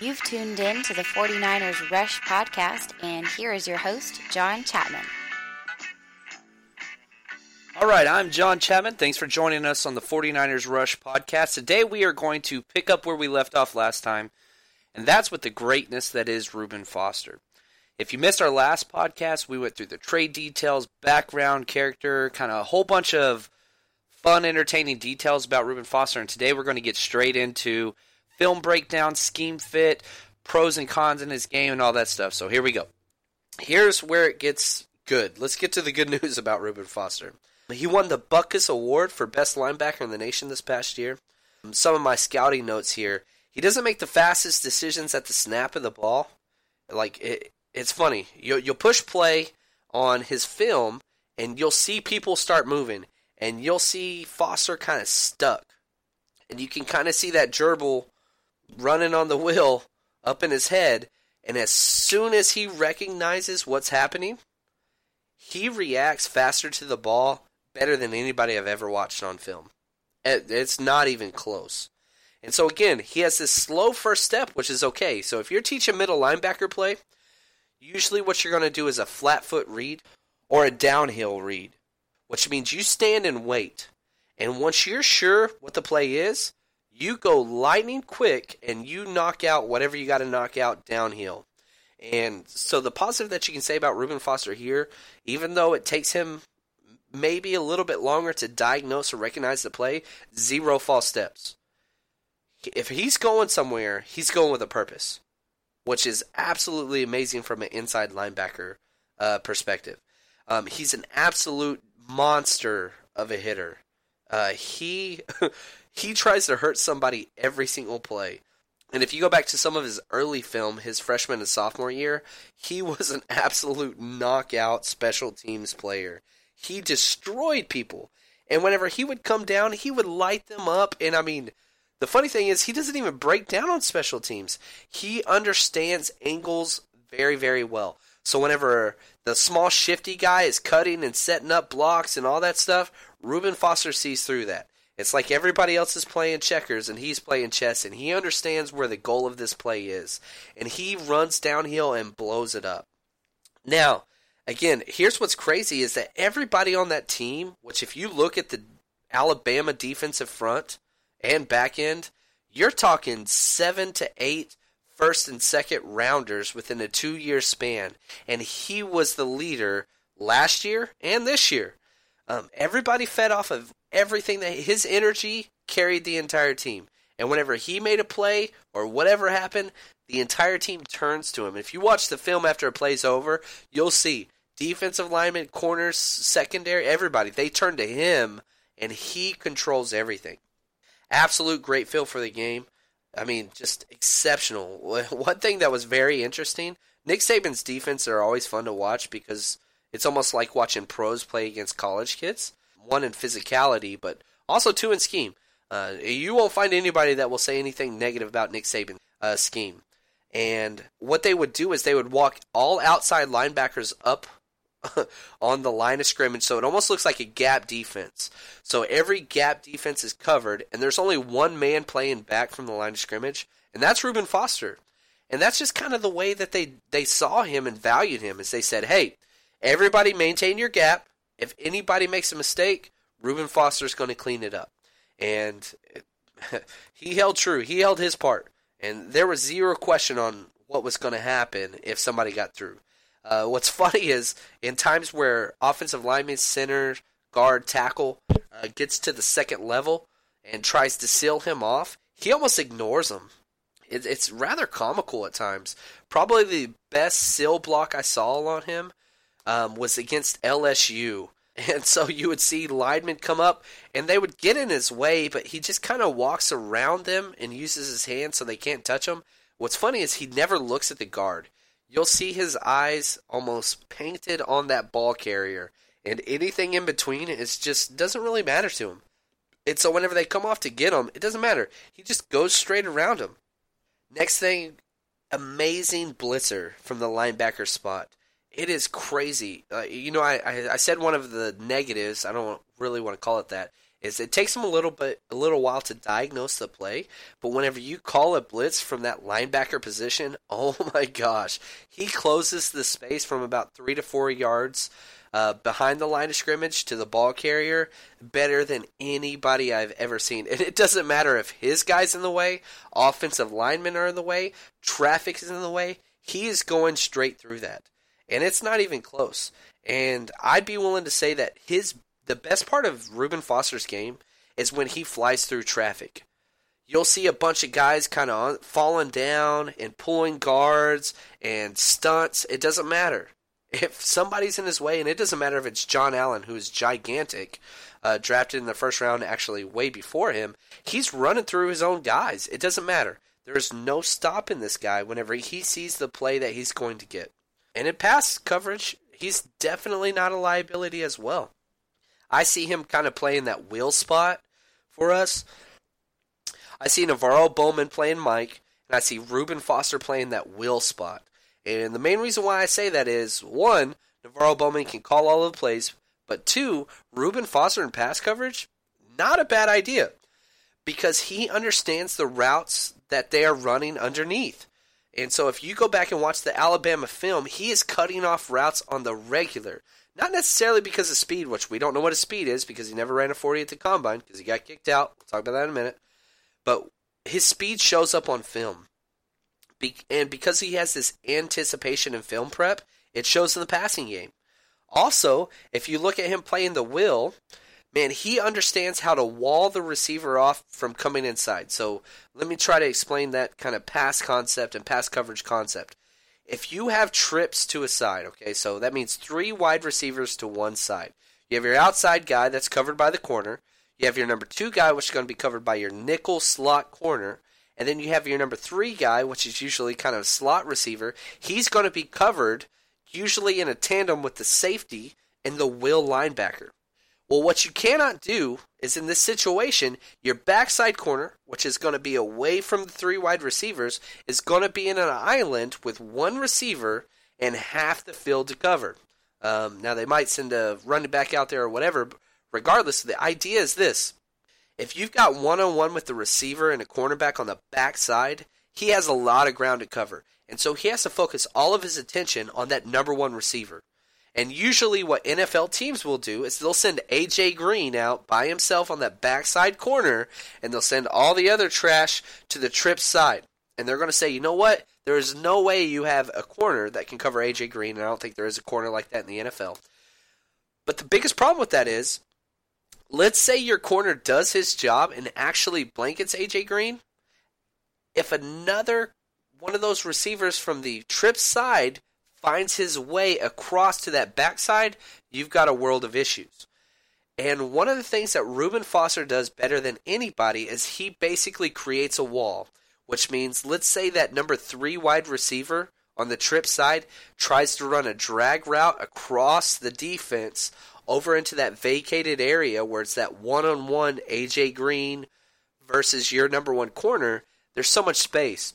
You've tuned in to the 49ers Rush podcast, and here is your host, John Chapman. All right, I'm John Chapman. Thanks for joining us on the 49ers Rush podcast. Today we are going to pick up where we left off last time, and that's with the greatness that is Reuben Foster. If you missed our last podcast, we went through the trade details, background, character, kind of a whole bunch of fun, entertaining details about Reuben Foster, and today we're going to get straight into film breakdown, scheme fit, pros and cons in his game, and all that stuff. So here we go. Here's where it gets good. Let's get to the good news about Reuben Foster. He won the Butkus Award for Best Linebacker in the nation this past year. Some of my scouting notes here. He doesn't make the fastest decisions at the snap of the ball. Like it, it's funny. You'll, you'll push play on his film, and you'll see people start moving, and you'll see Foster kind of stuck, and you can kind of see that gerbil running on the wheel up in his head. And as soon as he recognizes what's happening, he reacts faster to the ball better than anybody I've ever watched on film. Eh, it's not even close. And so again, he has this slow first step, which is okay. So if you're teaching middle linebacker play, usually what you're going to do is a flat foot read or a downhill read, which means you stand and wait. And once you're sure what the play is, you go lightning quick and you knock out whatever you got to knock out downhill. And so the positive that you can say about Reuben Foster here, even though it takes him maybe a little bit longer to diagnose or recognize the play, zero false steps. If he's going somewhere, he's going with a purpose, which is absolutely amazing from an inside linebacker uh, perspective. Um, he's an absolute monster of a hitter. Uh, he he tries to hurt somebody every single play. And if you go back to some of his early film, his freshman and sophomore year, he was an absolute knockout special teams player. He destroyed people. And whenever he would come down, he would light them up. And I mean, the funny thing is, he doesn't even break down on special teams. He understands angles very, very well. So whenever the small shifty guy is cutting and setting up blocks and all that stuff, Reuben Foster sees through that. It's like everybody else is playing checkers and he's playing chess, and he understands where the goal of this play is. And he runs downhill and blows it up. Now, again, here's what's crazy is that everybody on that team, which if you look at the Alabama defensive front and back end, you're talking seven to eight first and second rounders within a two year span. And he was the leader last year and this year. Um, everybody fed off of everything that his energy carried the entire team. And whenever he made a play or whatever happened, the entire team turns to him. If you watch the film after a play's over, you'll see defensive linemen, corners, secondary, everybody, they turn to him and he controls everything. Absolute great feel for the game. I mean, just exceptional. One thing that was very interesting, Nick Saban's defense are always fun to watch because it's almost like watching pros play against college kids one in physicality, but also two in scheme. Uh, you won't find anybody that will say anything negative about Nick Saban's uh, scheme. And what they would do is they would walk all outside linebackers up on the line of scrimmage, so it almost looks like a gap defense. So every gap defense is covered, and there's only one man playing back from the line of scrimmage, and that's Reuben Foster. And that's just kind of the way that they, they saw him and valued him, is they said, hey, everybody maintain your gap, If anybody makes a mistake, Reuben Foster's going to clean it up. And he held true. He held his part. And there was zero question on what was going to happen if somebody got through. Uh, what's funny is in times where offensive lineman, center, guard, tackle uh, gets to the second level and tries to seal him off, he almost ignores him. It, it's rather comical at times. Probably the best seal block I saw on him um, was against LSU. And so you would see linemen come up and they would get in his way, but he just kind of walks around them and uses his hands so they can't touch him. What's funny is he never looks at the guard. You'll see his eyes almost painted on that ball carrier, and anything in between is just doesn't really matter to him. And so whenever they come off to get him, it doesn't matter. He just goes straight around him. Next thing, amazing blitzer from the linebacker spot. It is crazy. Uh, you know, I, I, I said one of the negatives. I don't really want to call it that. Is it takes them a little bit, a little while to diagnose the play, but whenever you call a blitz from that linebacker position, oh my gosh, he closes the space from about three to four yards uh, behind the line of scrimmage to the ball carrier better than anybody I've ever seen. And it doesn't matter if his guy's in the way, offensive linemen are in the way, traffic is in the way. He is going straight through that and it's not even close. And I'd be willing to say that his the best part of Reuben Foster's game is when he flies through traffic. You'll see a bunch of guys kind of falling down and pulling guards and stunts. It doesn't matter. If somebody's in his way, and it doesn't matter if it's John Allen, who is gigantic, uh, drafted in the first round, actually way before him, he's running through his own guys. It doesn't matter. There's no stopping this guy whenever he sees the play that he's going to get. And in pass coverage, he's definitely not a liability as well. I see him kind of playing that will spot for us. I see NaVorro Bowman playing Mike, and I see Reuben Foster playing that will spot. And the main reason why I say that is one, NaVorro Bowman can call all of the plays, but two, Reuben Foster in pass coverage, not a bad idea because he understands the routes that they are running underneath. And so if you go back and watch the Alabama film, he is cutting off routes on the regular. Not necessarily because of speed, which we don't know what his speed is because he never ran a 40 at the combine because he got kicked out. We'll talk about that in a minute. But his speed shows up on film. Be- and because he has this anticipation in film prep, it shows in the passing game. Also, if you look at him playing the will, man, he understands how to wall the receiver off from coming inside. So let me try to explain that kind of pass concept and pass coverage concept. If you have trips to a side, okay, so that means three wide receivers to one side. You have your outside guy that's covered by the corner. You have your number two guy, which is going to be covered by your nickel slot corner. And then you have your number three guy, which is usually kind of a slot receiver. He's going to be covered usually in a tandem with the safety and the will linebacker. Well, what you cannot do is in this situation, your backside corner, which is going to be away from the three wide receivers, is going to be in an island with one receiver and half the field to cover. Um, now, they might send a running back out there or whatever. But Regardless, the idea is this if you've got one on one with the receiver and a cornerback on the backside, he has a lot of ground to cover. And so he has to focus all of his attention on that number one receiver. And usually, what NFL teams will do is they'll send AJ Green out by himself on that backside corner, and they'll send all the other trash to the trip side. And they're going to say, you know what? There is no way you have a corner that can cover AJ Green, and I don't think there is a corner like that in the NFL. But the biggest problem with that is, let's say your corner does his job and actually blankets AJ Green. If another one of those receivers from the trip side finds his way across to that backside, you've got a world of issues. And one of the things that Reuben Foster does better than anybody is he basically creates a wall, which means let's say that number three wide receiver on the trip side tries to run a drag route across the defense over into that vacated area where it's that one on one AJ Green versus your number one corner. There's so much space.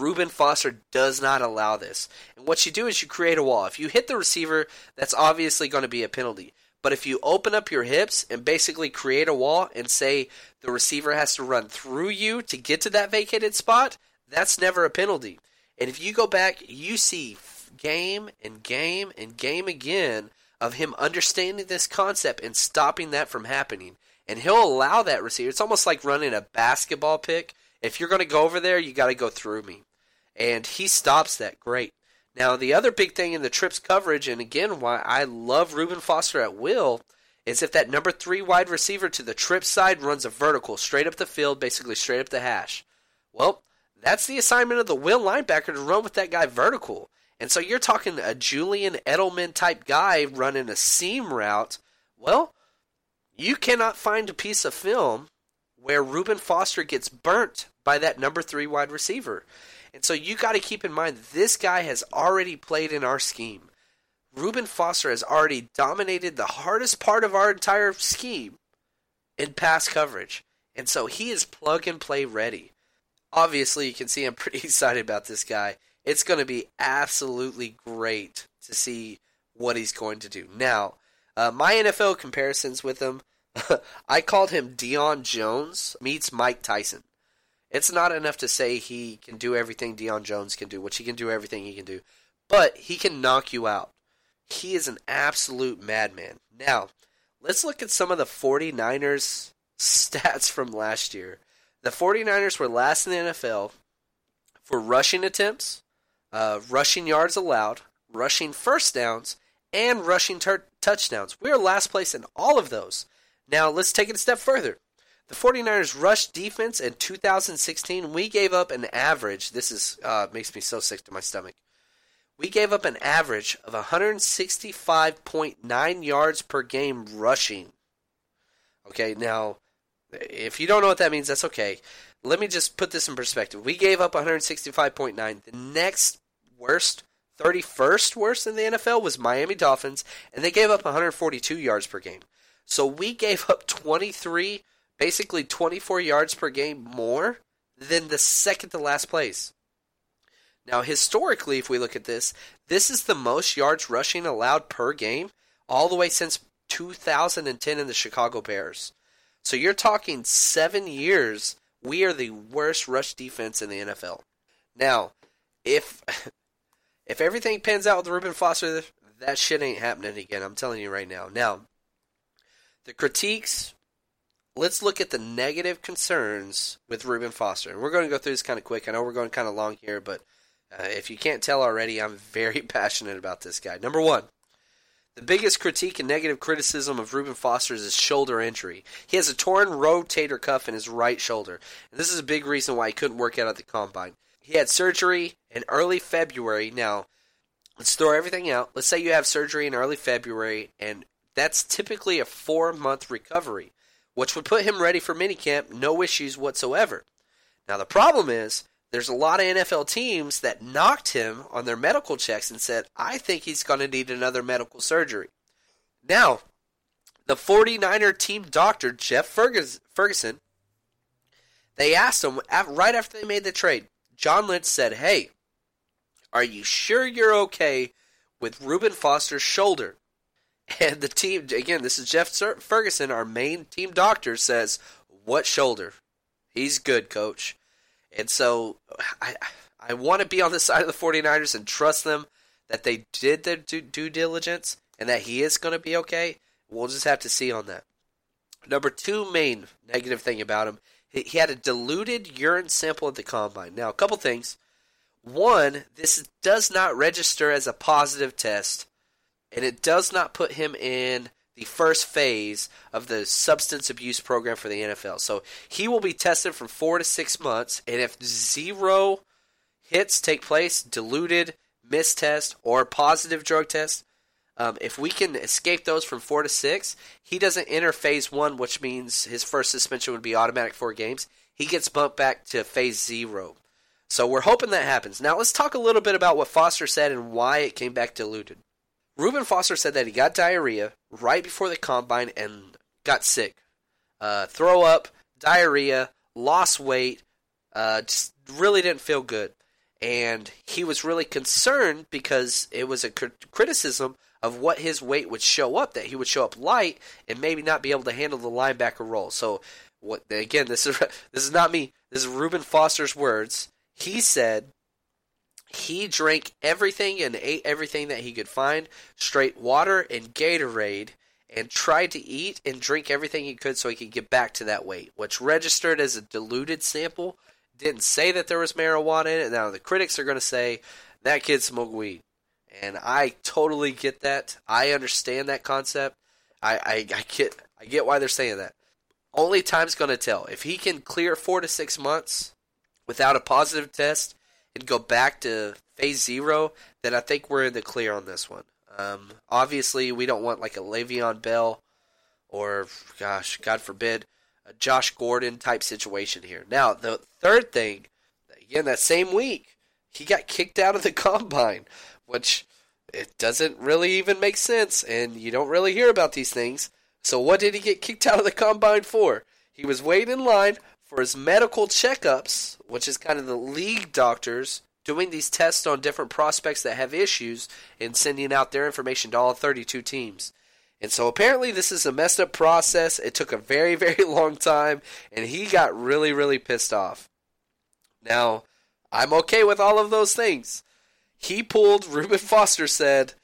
Reuben Foster does not allow this. And what you do is you create a wall. If you hit the receiver, that's obviously going to be a penalty. But if you open up your hips and basically create a wall and say the receiver has to run through you to get to that vacated spot, that's never a penalty. And if you go back, you see game and game and game again of him understanding this concept and stopping that from happening. And he'll allow that receiver. It's almost like running a basketball pick. If you're going to go over there, you got to go through me. And he stops that great. Now, the other big thing in the trips coverage, and again, why I love Reuben Foster at will, is if that number three wide receiver to the trip side runs a vertical straight up the field, basically straight up the hash. Well, that's the assignment of the will linebacker to run with that guy vertical. And so you're talking a Julian Edelman type guy running a seam route. Well, you cannot find a piece of film where Reuben Foster gets burnt by that number three wide receiver. And so you got to keep in mind this guy has already played in our scheme. Reuben Foster has already dominated the hardest part of our entire scheme in pass coverage. And so he is plug and play ready. Obviously, you can see I'm pretty excited about this guy it's going to be absolutely great to see what he's going to do. Now, uh, my NFL comparisons with him, I called him Deion Jones meets Mike Tyson. It's not enough to say he can do everything Deion Jones can do, which he can do everything he can do, but he can knock you out. He is an absolute madman. Now, let's look at some of the 49ers stats from last year. The 49ers were last in the NFL for rushing attempts, uh, rushing yards allowed, rushing first downs, and rushing touchdowns. We are last place in all of those. Now, let's take it a step further. The 49ers rush defense in 2016, we gave up an average. This is uh, makes me so sick to my stomach. We gave up an average of 165.9 yards per game rushing. Okay, now, if you don't know what that means, that's okay. Let me just put this in perspective. We gave up 165.9. The next worst, 31st worst in the NFL was Miami Dolphins, and they gave up 142 yards per game. So we gave up 23, basically 24 yards per game more than the second to last place. Now, historically, if we look at this, this is the most yards rushing allowed per game all the way since 2010 in the Chicago Bears. So you're talking seven years. We are the worst rush defense in the NFL. Now, if if everything pans out with Reuben Foster, that shit ain't happening again. I'm telling you right now. Now, the critiques. Let's look at the negative concerns with Reuben Foster. And we're going to go through this kind of quick. I know we're going kind of long here, but uh, if you can't tell already, I'm very passionate about this guy. Number one, the biggest critique and negative criticism of Reuben Foster is his shoulder injury. He has a torn rotator cuff in his right shoulder, and this is a big reason why he couldn't work out at the combine. He had surgery in early February. Now, let's throw everything out. Let's say you have surgery in early February, and that's typically a four month recovery, which would put him ready for minicamp, no issues whatsoever. Now, the problem is there's a lot of NFL teams that knocked him on their medical checks and said, I think he's going to need another medical surgery. Now, the 49er team doctor, Jeff Ferguson, they asked him right after they made the trade, John Lynch said, Hey, are you sure you're okay with Reuben Foster's shoulder? And the team, again, this is Jeff Ferguson, our main team doctor, says, What shoulder? He's good, coach. And so I, I want to be on the side of the 49ers and trust them that they did their due, due diligence and that he is going to be okay. We'll just have to see on that. Number two main negative thing about him he had a diluted urine sample at the combine. Now, a couple things. One, this does not register as a positive test, and it does not put him in the first phase of the substance abuse program for the NFL. So he will be tested from four to six months, and if zero hits take place, diluted, missed mistest, or positive drug test, um, if we can escape those from four to six, he doesn't enter phase one, which means his first suspension would be automatic four games. He gets bumped back to phase zero. So we're hoping that happens. Now let's talk a little bit about what Foster said and why it came back diluted. Reuben Foster said that he got diarrhea right before the combine and got sick. Uh, throw up, diarrhea, lost weight, uh, just really didn't feel good. And he was really concerned because it was a criticism of what his weight would show up, that he would show up light and maybe not be able to handle the linebacker role. So, what again? This is this is not me. This is Reuben Foster's words. He said he drank everything and ate everything that he could find, straight water and Gatorade, and tried to eat and drink everything he could so he could get back to that weight, which registered as a diluted sample. Didn't say that there was marijuana in it. Now the critics are going to say that kid smoked weed, and I totally get that. I understand that concept. I, I, I get I get why they're saying that. Only time's going to tell. If he can clear four to six months without a positive test and go back to phase zero, then I think we're in the clear on this one. Um, obviously, we don't want like a Le'Veon Bell or, gosh, God forbid, a Josh Gordon type situation here. Now, the third thing, again, that same week, he got kicked out of the combine, which it doesn't really even make sense, and you don't really hear about these things. So, what did he get kicked out of the combine for? He was waiting in line for his medical checkups, which is kind of the league doctors doing these tests on different prospects that have issues and sending out their information to all 32 teams. And so apparently this is a messed up process. It took a very, very long time, and he got really, really pissed off. Now, I'm okay with all of those things. He pulled, Reuben Foster said,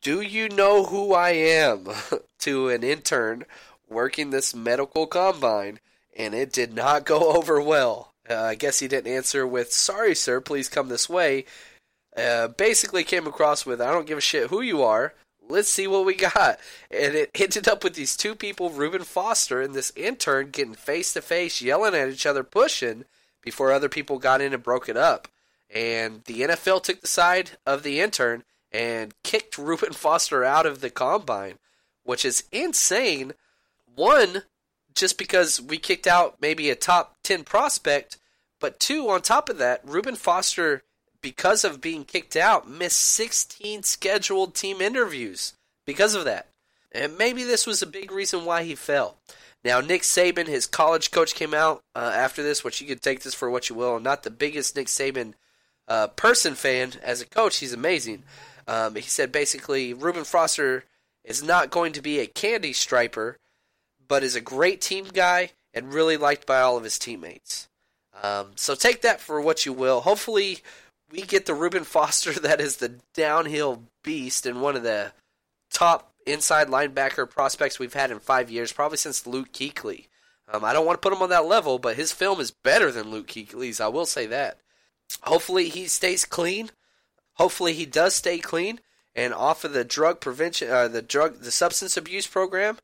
Do you know who I am? to an intern working this medical combine, and it did not go over well. Uh, I guess he didn't answer with, Sorry, sir, please come this way. Uh, basically came across with, I don't give a shit who you are. Let's see what we got. And it ended up with these two people, Reuben Foster and this intern, getting face to face, yelling at each other, pushing before other people got in and broke it up. And the NFL took the side of the intern and kicked Reuben Foster out of the combine, which is insane. One, just because we kicked out maybe a top 10 prospect, but two, on top of that, Reuben Foster, because of being kicked out, missed 16 scheduled team interviews because of that. And maybe this was a big reason why he fell. Now, Nick Saban, his college coach, came out uh, after this, which you can take this for what you will. I'm not the biggest Nick Saban uh, person fan as a coach, he's amazing. Um, he said basically, Reuben Foster is not going to be a candy striper but is a great team guy and really liked by all of his teammates. Um, so take that for what you will. Hopefully, we get the Reuben Foster that is the downhill beast and one of the top inside linebacker prospects we've had in five years, probably since Luke Kuechly. Um, I don't want to put him on that level, but his film is better than Luke Kuechly's. I will say that. Hopefully, he stays clean. Hopefully, he does stay clean and off of the drug prevention, uh, the drug, the substance abuse program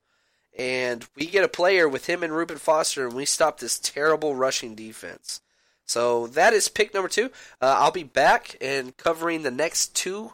and we get a player with him and Reuben Foster, and we stop this terrible rushing defense. So that is pick number two. Uh, I'll be back and covering the next two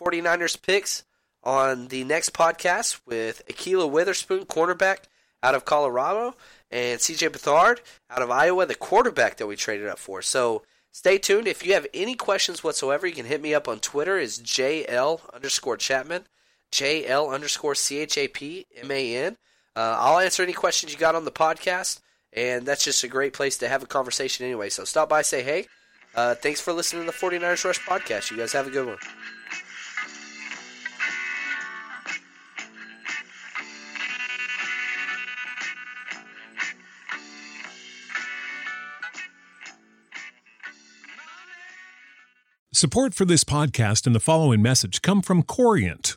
49ers picks on the next podcast with Ahkello Witherspoon, cornerback out of Colorado, and CJ Beathard out of Iowa, the quarterback that we traded up for. So stay tuned. If you have any questions whatsoever, you can hit me up on Twitter is JL underscore Chapman, JL underscore C H A P M A N. Uh, I'll answer any questions you got on the podcast, and that's just a great place to have a conversation anyway. So stop by, say hey. Uh, thanks for listening to the 49ers Rush podcast. You guys have a good one. Support for this podcast and the following message come from Corient